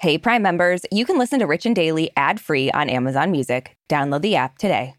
Hey, Prime members, you can listen to Rich and Daily ad free on Amazon Music. Download the app today.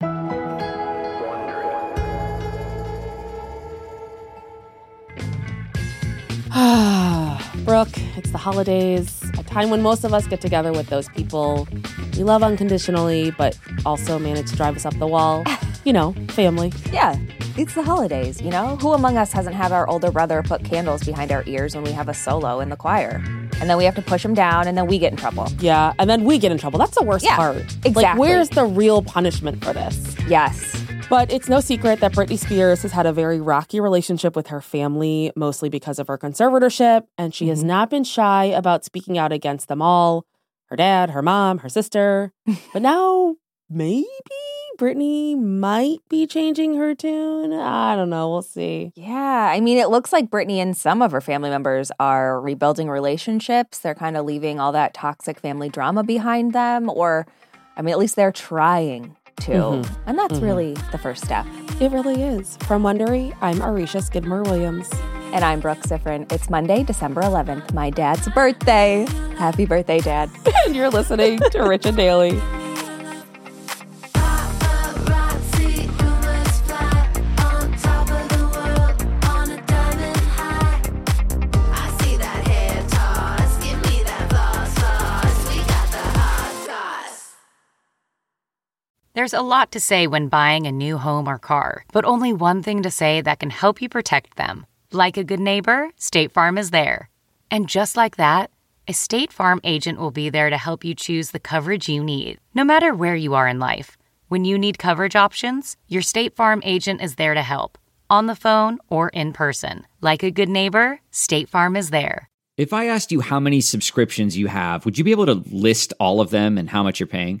Brooke, it's the holidays, a time when most of us get together with those people we love unconditionally, but also manage to drive us up the wall. You know, family. Yeah, it's the holidays, you know? Who among us hasn't had our older brother put candles behind our ears when we have a solo in the choir? And then we have to push them down, and then we get in trouble. Yeah, and then we get in trouble. That's the worst Yeah, part. exactly. Like, where's the real punishment for this? Yes. But it's no secret that Britney Spears has had a very rocky relationship with her family, mostly because of her conservatorship, and she has mm-hmm. not been shy about speaking out against them all her dad, her mom, her sister. but now, maybe Britney might be changing her tune. I don't know. We'll see. Yeah, I mean, it looks like Britney and some of her family members are rebuilding relationships. They're kind of leaving all that toxic family drama behind them, or, I mean, at least they're trying to. Mhm. And that's Mhm. really the first step. It really is. From Wondery, I'm Aricia Skidmore Williams. And I'm Brooke Siffrinn. It's Monday, December 11th, my dad's birthday. Happy birthday, Dad. and you're listening to Rich and Daily. There's a lot to say when buying a new home or car, but only one thing to say that can help you protect them. Like a good neighbor, State Farm is there. And just like that, a State Farm agent will be there to help you choose the coverage you need, no matter where you are in life. When you need coverage options, your State Farm agent is there to help, on the phone or in person. Like a good neighbor, State Farm is there. If I asked you how many subscriptions you have, would you be able to list all of them and how much you're paying?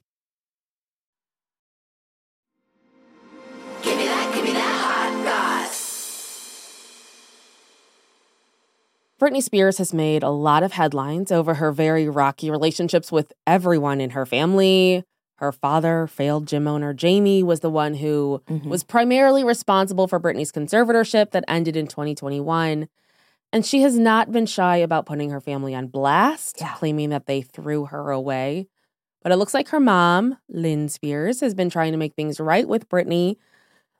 Britney Spears has made a lot of headlines over her very rocky relationships with everyone in her family. Her father, failed gym owner Jamie, was the one who mm-hmm. was primarily responsible for Britney's conservatorship that ended in 2021. And she has not been shy about putting her family on blast, Yeah. claiming that they threw her away. But it looks like her mom, Lynn Spears, has been trying to make things right with Britney.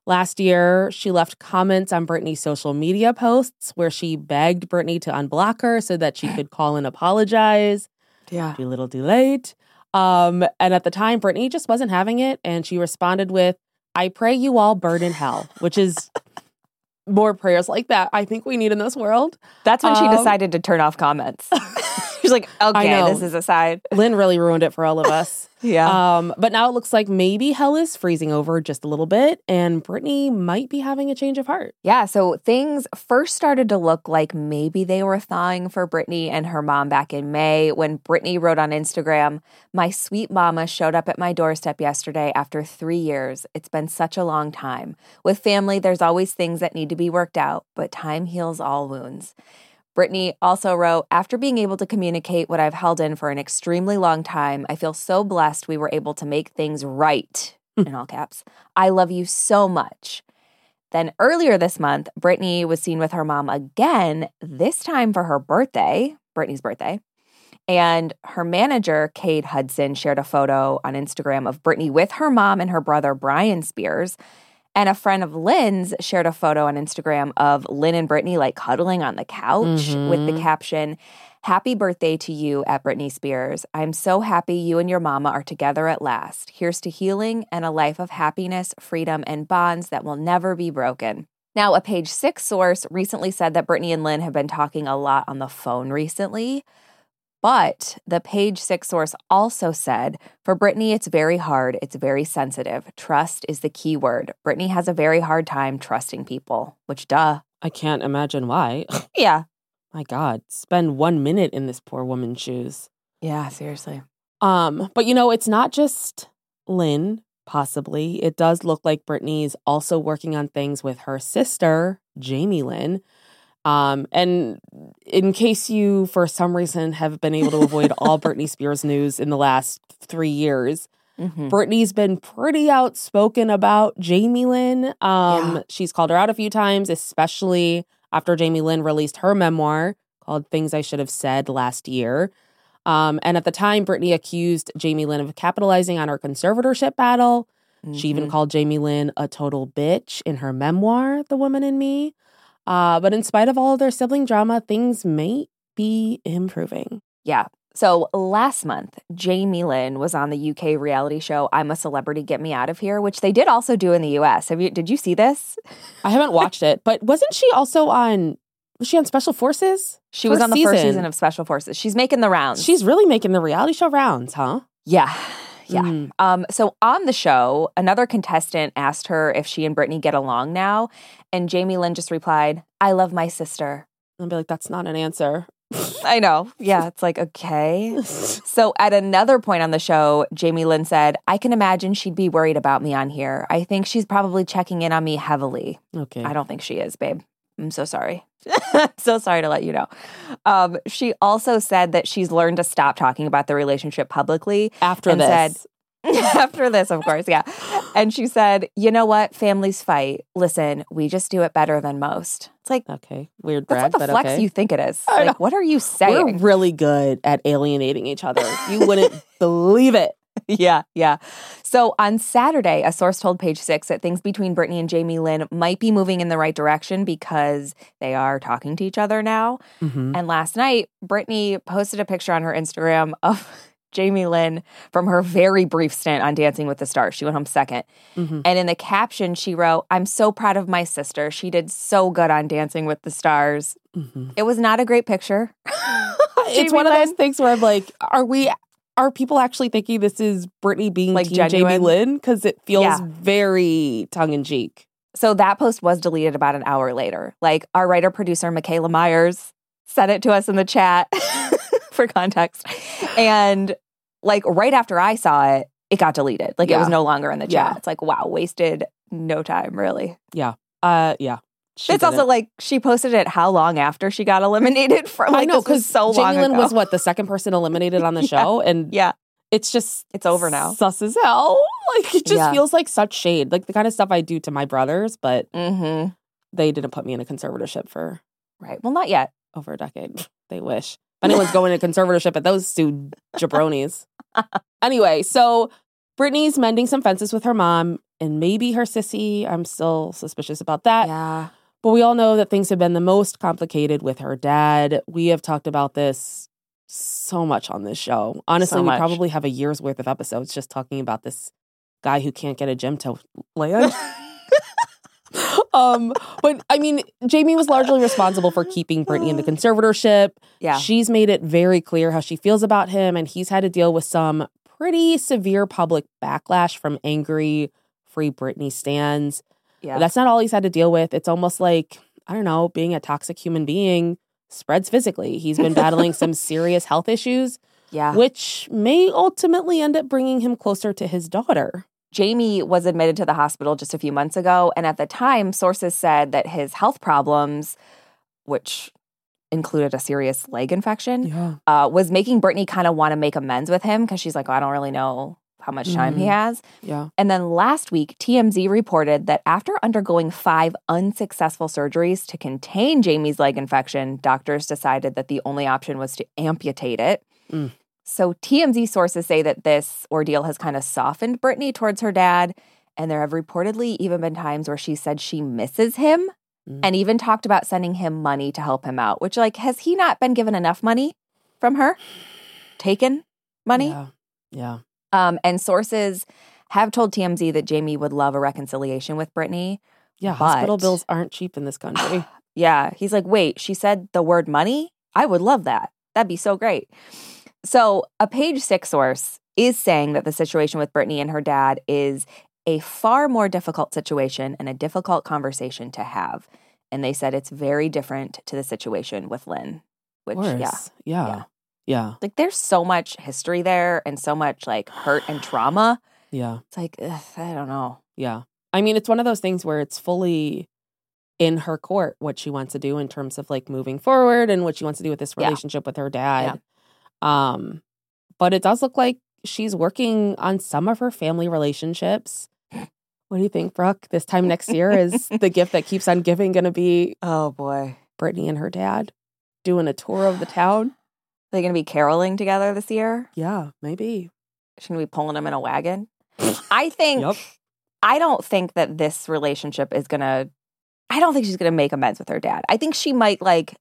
Last year, she left comments on Britney's social media posts where she begged Britney to unblock her so that she could call and apologize. Yeah. a little, too late. Um, and at the time, Britney just wasn't having it, and she responded with, "I pray you all burn in hell," which is more prayers like that. I think we need in this world. That's when she Um, decided to turn off comments. She's like, okay, this is a sign. Lynn really ruined it for all of us. Yeah. Um, but now it looks like maybe hell is freezing over just a little bit, and Britney might be having a change of heart. Yeah, so things first started to look like maybe they were thawing for Britney and her mom back in May when Britney wrote on Instagram, My sweet mama showed up at my doorstep yesterday after three years. It's been such a long time. With family, there's always things that need to be worked out, but time heals all wounds. Britney also wrote, After being able to communicate what I've held in for an extremely long time, I feel so blessed we were able to make things right, hmm. in all caps. I love you so much. Then earlier this month, Britney was seen with her mom again, this time for her birthday, Britney's birthday. And her manager, Cade Hudson, shared a photo on Instagram of Britney with her mom and her brother, Brian Spears. And a friend of Lynn's shared a photo on Instagram of Lynn and Britney like cuddling on the couch with the mm-hmm. caption, Happy birthday to you at Britney Spears. I'm so happy you and your mama are together at last. Here's to healing and a life of happiness, freedom, and bonds that will never be broken. Now, a page six source recently said that Britney and Lynn have been talking a lot on the phone recently. But the page six source also said for Britney, it's very hard. It's very sensitive. Trust is the key word. Britney has a very hard time trusting people, which, duh. I can't imagine why. Yeah. My God, spend one minute in this poor woman's shoes. Yeah, seriously. Um, but you know, it's not just Lynn, possibly. It does look like Britney's also working on things with her sister, Jamie Lynn. Um, and in case you, for some reason, have been able to avoid all Britney Spears news in the last three years, Mhm. Britney's been pretty outspoken about Jamie Lynn. Um, Yeah. She's called her out a few times, especially after Jamie Lynn released her memoir called Things I Should Have Said last year. Um, and at the time, Britney accused Jamie Lynn of capitalizing on her conservatorship battle. She even Mhm. called Jamie Lynn a total bitch in her memoir, The Woman in Me. Uh, but in spite of all of their sibling drama, things may be improving. Yeah. So last month, Jamie Lynn was on the UK reality show I'm a Celebrity, Get Me Out of Here, which they did also do in the US. Have you did you see this? I haven't watched it, but wasn't she also on? Was she on Special Forces? She was on the first season. season of Special Forces. She's making the rounds. She's really making the reality show rounds, huh? yeah. Yeah. Mm. Um, so on the show, another contestant asked her if she and Britney get along now, and Jamie Lynn just replied, I love my sister. I'll be like, that's not an answer. I know. Yeah, it's like, okay. So at another point on the show, Jamie Lynn said, I can imagine she'd be worried about me on here. I think she's probably checking in on me heavily. okay. I don't think she is, babe. I'm so sorry. so sorry to let you know. Um, she also said that she's learned to stop talking about the relationship publicly After and this, said- after this, of course. Yeah. And she said, you know what? Families fight. Listen, we just do it better than most. It's like, okay, weird that's brag, not the but flex okay. you think it is. I Like, what are you saying? We're really good at alienating each other. You wouldn't believe it. Yeah, yeah. So on Saturday, a source told Page Six that things between Britney and Jamie Lynn might be moving in the right direction because they are talking to each other now. Mhm. And last night, Britney posted a picture on her Instagram of Jamie Lynn from her very brief stint on Dancing with the Stars. She went home second. Mhm. And in the caption, she wrote, I'm so proud of my sister. She did so good on Dancing with the Stars. Mhm. It was not a great picture. It's one of those things where I'm like, are we? Are people actually thinking this is Britney being Like Team Jamie? Lynn? Because it feels Yeah. very tongue in cheek. So that post was deleted about an hour later. Like our writer producer, Michaela Myers, sent it to us in the chat for context. And like right after I saw it, it got deleted. Like it was no longer in the chat. Yeah. It's like, wow, wasted no time, really. Yeah. Uh, yeah. She it's also like she posted it how long after she got eliminated from like I know because so long Jamie Lynn was what the second person eliminated on the Yeah. show, and Yeah. it's just It's over now. Sus as hell. Like it just Yeah. feels like such shade, like the kind of stuff I do to my brothers, but Mm-hmm. they didn't put me in a conservatorship for Right. Well, not yet. over a decade. They wish. If anyone's going into conservatorship at those two jabronis. anyway, so Britney's mending some fences with her mom and maybe her sissy. I'm still suspicious about that. yeah. But we all know that things have been the most complicated with her dad. We have talked about this so much on this show. Honestly, So we probably have a year's worth of episodes just talking about this guy who can't get a gym to land. um, but I mean, Jamie was largely responsible for keeping Britney in the conservatorship. Yeah. She's made it very clear how she feels about him, and he's had to deal with some pretty severe public backlash from angry Free Britney stands. Yeah. But that's not all he's had to deal with. It's almost like, I don't know, being a toxic human being spreads physically. He's been battling some serious health issues, yeah. which may ultimately end up bringing him closer to his daughter. Jamie was admitted to the hospital just a few months ago. And at the time, sources said that his health problems, which included a serious leg infection, Yeah. uh, was making Britney kind of want to make amends with him because she's like, oh, I don't really know how much time he Mhm. has. Yeah. And then last week, TMZ reported that after undergoing five unsuccessful surgeries to contain Jamie's leg infection, doctors decided that the only option was to amputate it. Mm. So TMZ sources say that this ordeal has kind of softened Britney towards her dad. And there have reportedly even been times where she said she misses him Mm. and even talked about sending him money to help him out, which, like, has he not been given enough money from her? Taken money? Yeah. Yeah. Um, and sources have told TMZ that Jamie would love a reconciliation with Britney. Yeah. Hospital bills aren't cheap in this country. Yeah, he's like, wait, she said the word money? I would love that. That'd be so great. So, a page six source is saying that the situation with Britney and her dad is a far more difficult situation and a difficult conversation to have. And they said it's very different to the situation with Lynn, which, yeah, Yeah. Yeah. Yeah. like there's so much history there and so much like hurt and trauma. Yeah. It's like, ugh, I don't know. Yeah. I mean, it's one of those things where it's fully in her court what she wants to do in terms of like moving forward and what she wants to do with this Yeah. relationship with her dad. Um, but it does look like she's working on some of her family relationships. What do you think, Brooke? This time next year is the gift that keeps on giving going to be Oh boy. Britney and her dad doing a tour of the town? Are they going to be caroling together this year? Yeah, maybe. She's going to be pulling them in a wagon. I think, Yep. I don't think that this relationship is going to, I don't think she's going to make amends with her dad. I think she might like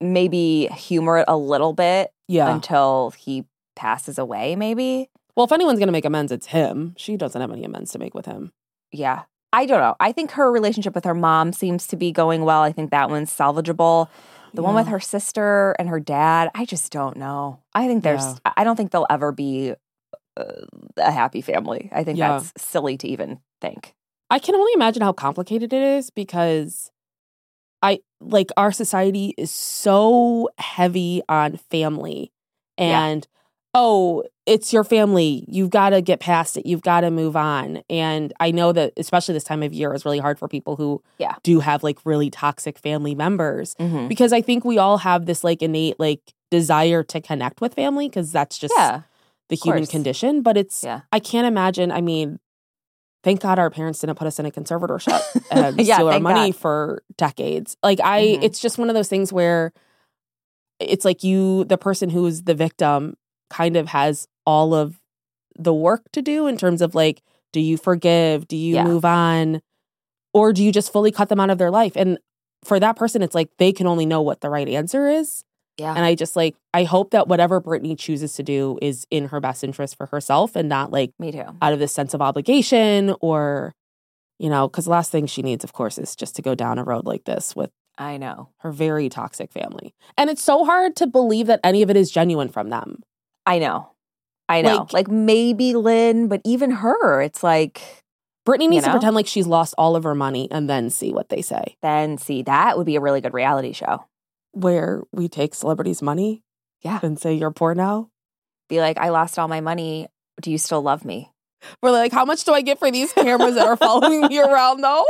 maybe humor it a little bit Yeah. until he passes away, maybe. well, if anyone's going to make amends, it's him. She doesn't have any amends to make with him. Yeah. I don't know. I think her relationship with her mom seems to be going well. I think that one's salvageable. The one with her sister and her dad, I just don't know. I think there's, Yeah. I don't think they'll ever be uh, a happy family. I think Yeah. that's silly to even think. I can only imagine how complicated it is because I like our society is so heavy on family Yeah. Oh, it's your family. You've got to get past it. You've got to move on. And I know that especially this time of year is really hard for people who Yeah. do have like really toxic family members Mm-hmm. because I think we all have this like innate like desire to connect with family because that's just Yeah. the human course. condition. But it's Yeah. I can't imagine. I mean, thank God our parents didn't put us in a conservatorship and Yeah, steal our money God. for decades. Like I, Mhm. it's just one of those things where it's like you, the person who's the victim, kind of has all of the work to do in terms of like, do you forgive? Do you Yeah. move on? Or do you just fully cut them out of their life? And for that person, it's like they can only know what the right answer is. Yeah. And I just like, I hope that whatever Britney chooses to do is in her best interest for herself and not like Me too. out of this sense of obligation or, you know, because the last thing she needs, of course, is just to go down a road like this with I know. her very toxic family. And it's so hard to believe that any of it is genuine from them. I know. I know. Like- Like, maybe Lynn, but even her, it's like, Britney needs You to pretend like she's lost all of her money and then see what they say. then see, that would be a really good reality show. Where we take celebrities' money Yeah. and say, You're poor now. Be like, I lost all my money. Do you still love me? We're like, How much do I get for these cameras that are following me around though?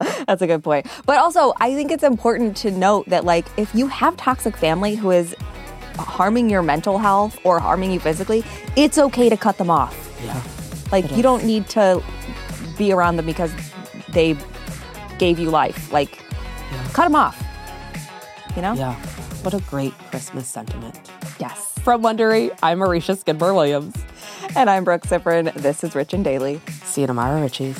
That's a good point. But also, I think it's important to note that, like, if you have toxic family who is harming your mental health or harming you physically, it's okay to cut them off. Yeah. Like, you don't need to be around them because they gave you life. Like, Yeah. cut them off. You know? Yeah. What a great Christmas sentiment. Yes. From Wondery, I'm Aricia Skidmore Williams. And I'm Brooke Siffrinn. This is Rich and Daily. See you tomorrow, Richies.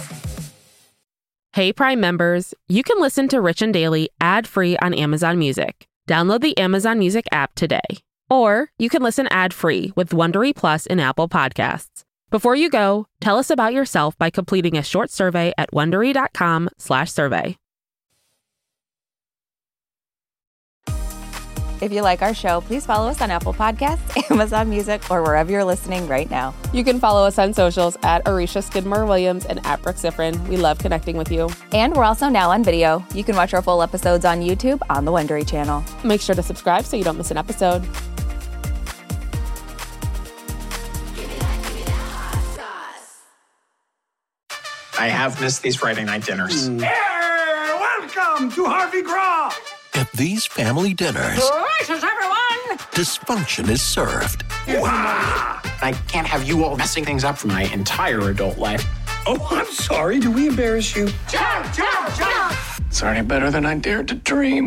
Hey, Prime members, you can listen to Rich and Daily ad free on Amazon Music. Download the Amazon Music app today. Or you can listen ad free with Wondery Plus in Apple Podcasts. Before you go, tell us about yourself by completing a short survey at wondery.com/slash survey. If you like our show, please follow us on Apple Podcasts, Amazon Music, or wherever you're listening right now. You can follow us on socials at Aricia Skidmore Williams and at Brooke Siffrinn. We love connecting with you. And we're also now on video. You can watch our full episodes on YouTube on the Wondery channel. Make sure to subscribe so you don't miss an episode. I have missed these Friday night dinners. Mm. Hey, welcome to Harvey Graw. At these family dinners, gracious everyone, dysfunction is served. Ah! I can't have you all messing things up for my entire adult life. Oh, I'm sorry. Do we embarrass you? Jump, jump, jump. It's already better than I dared to dream.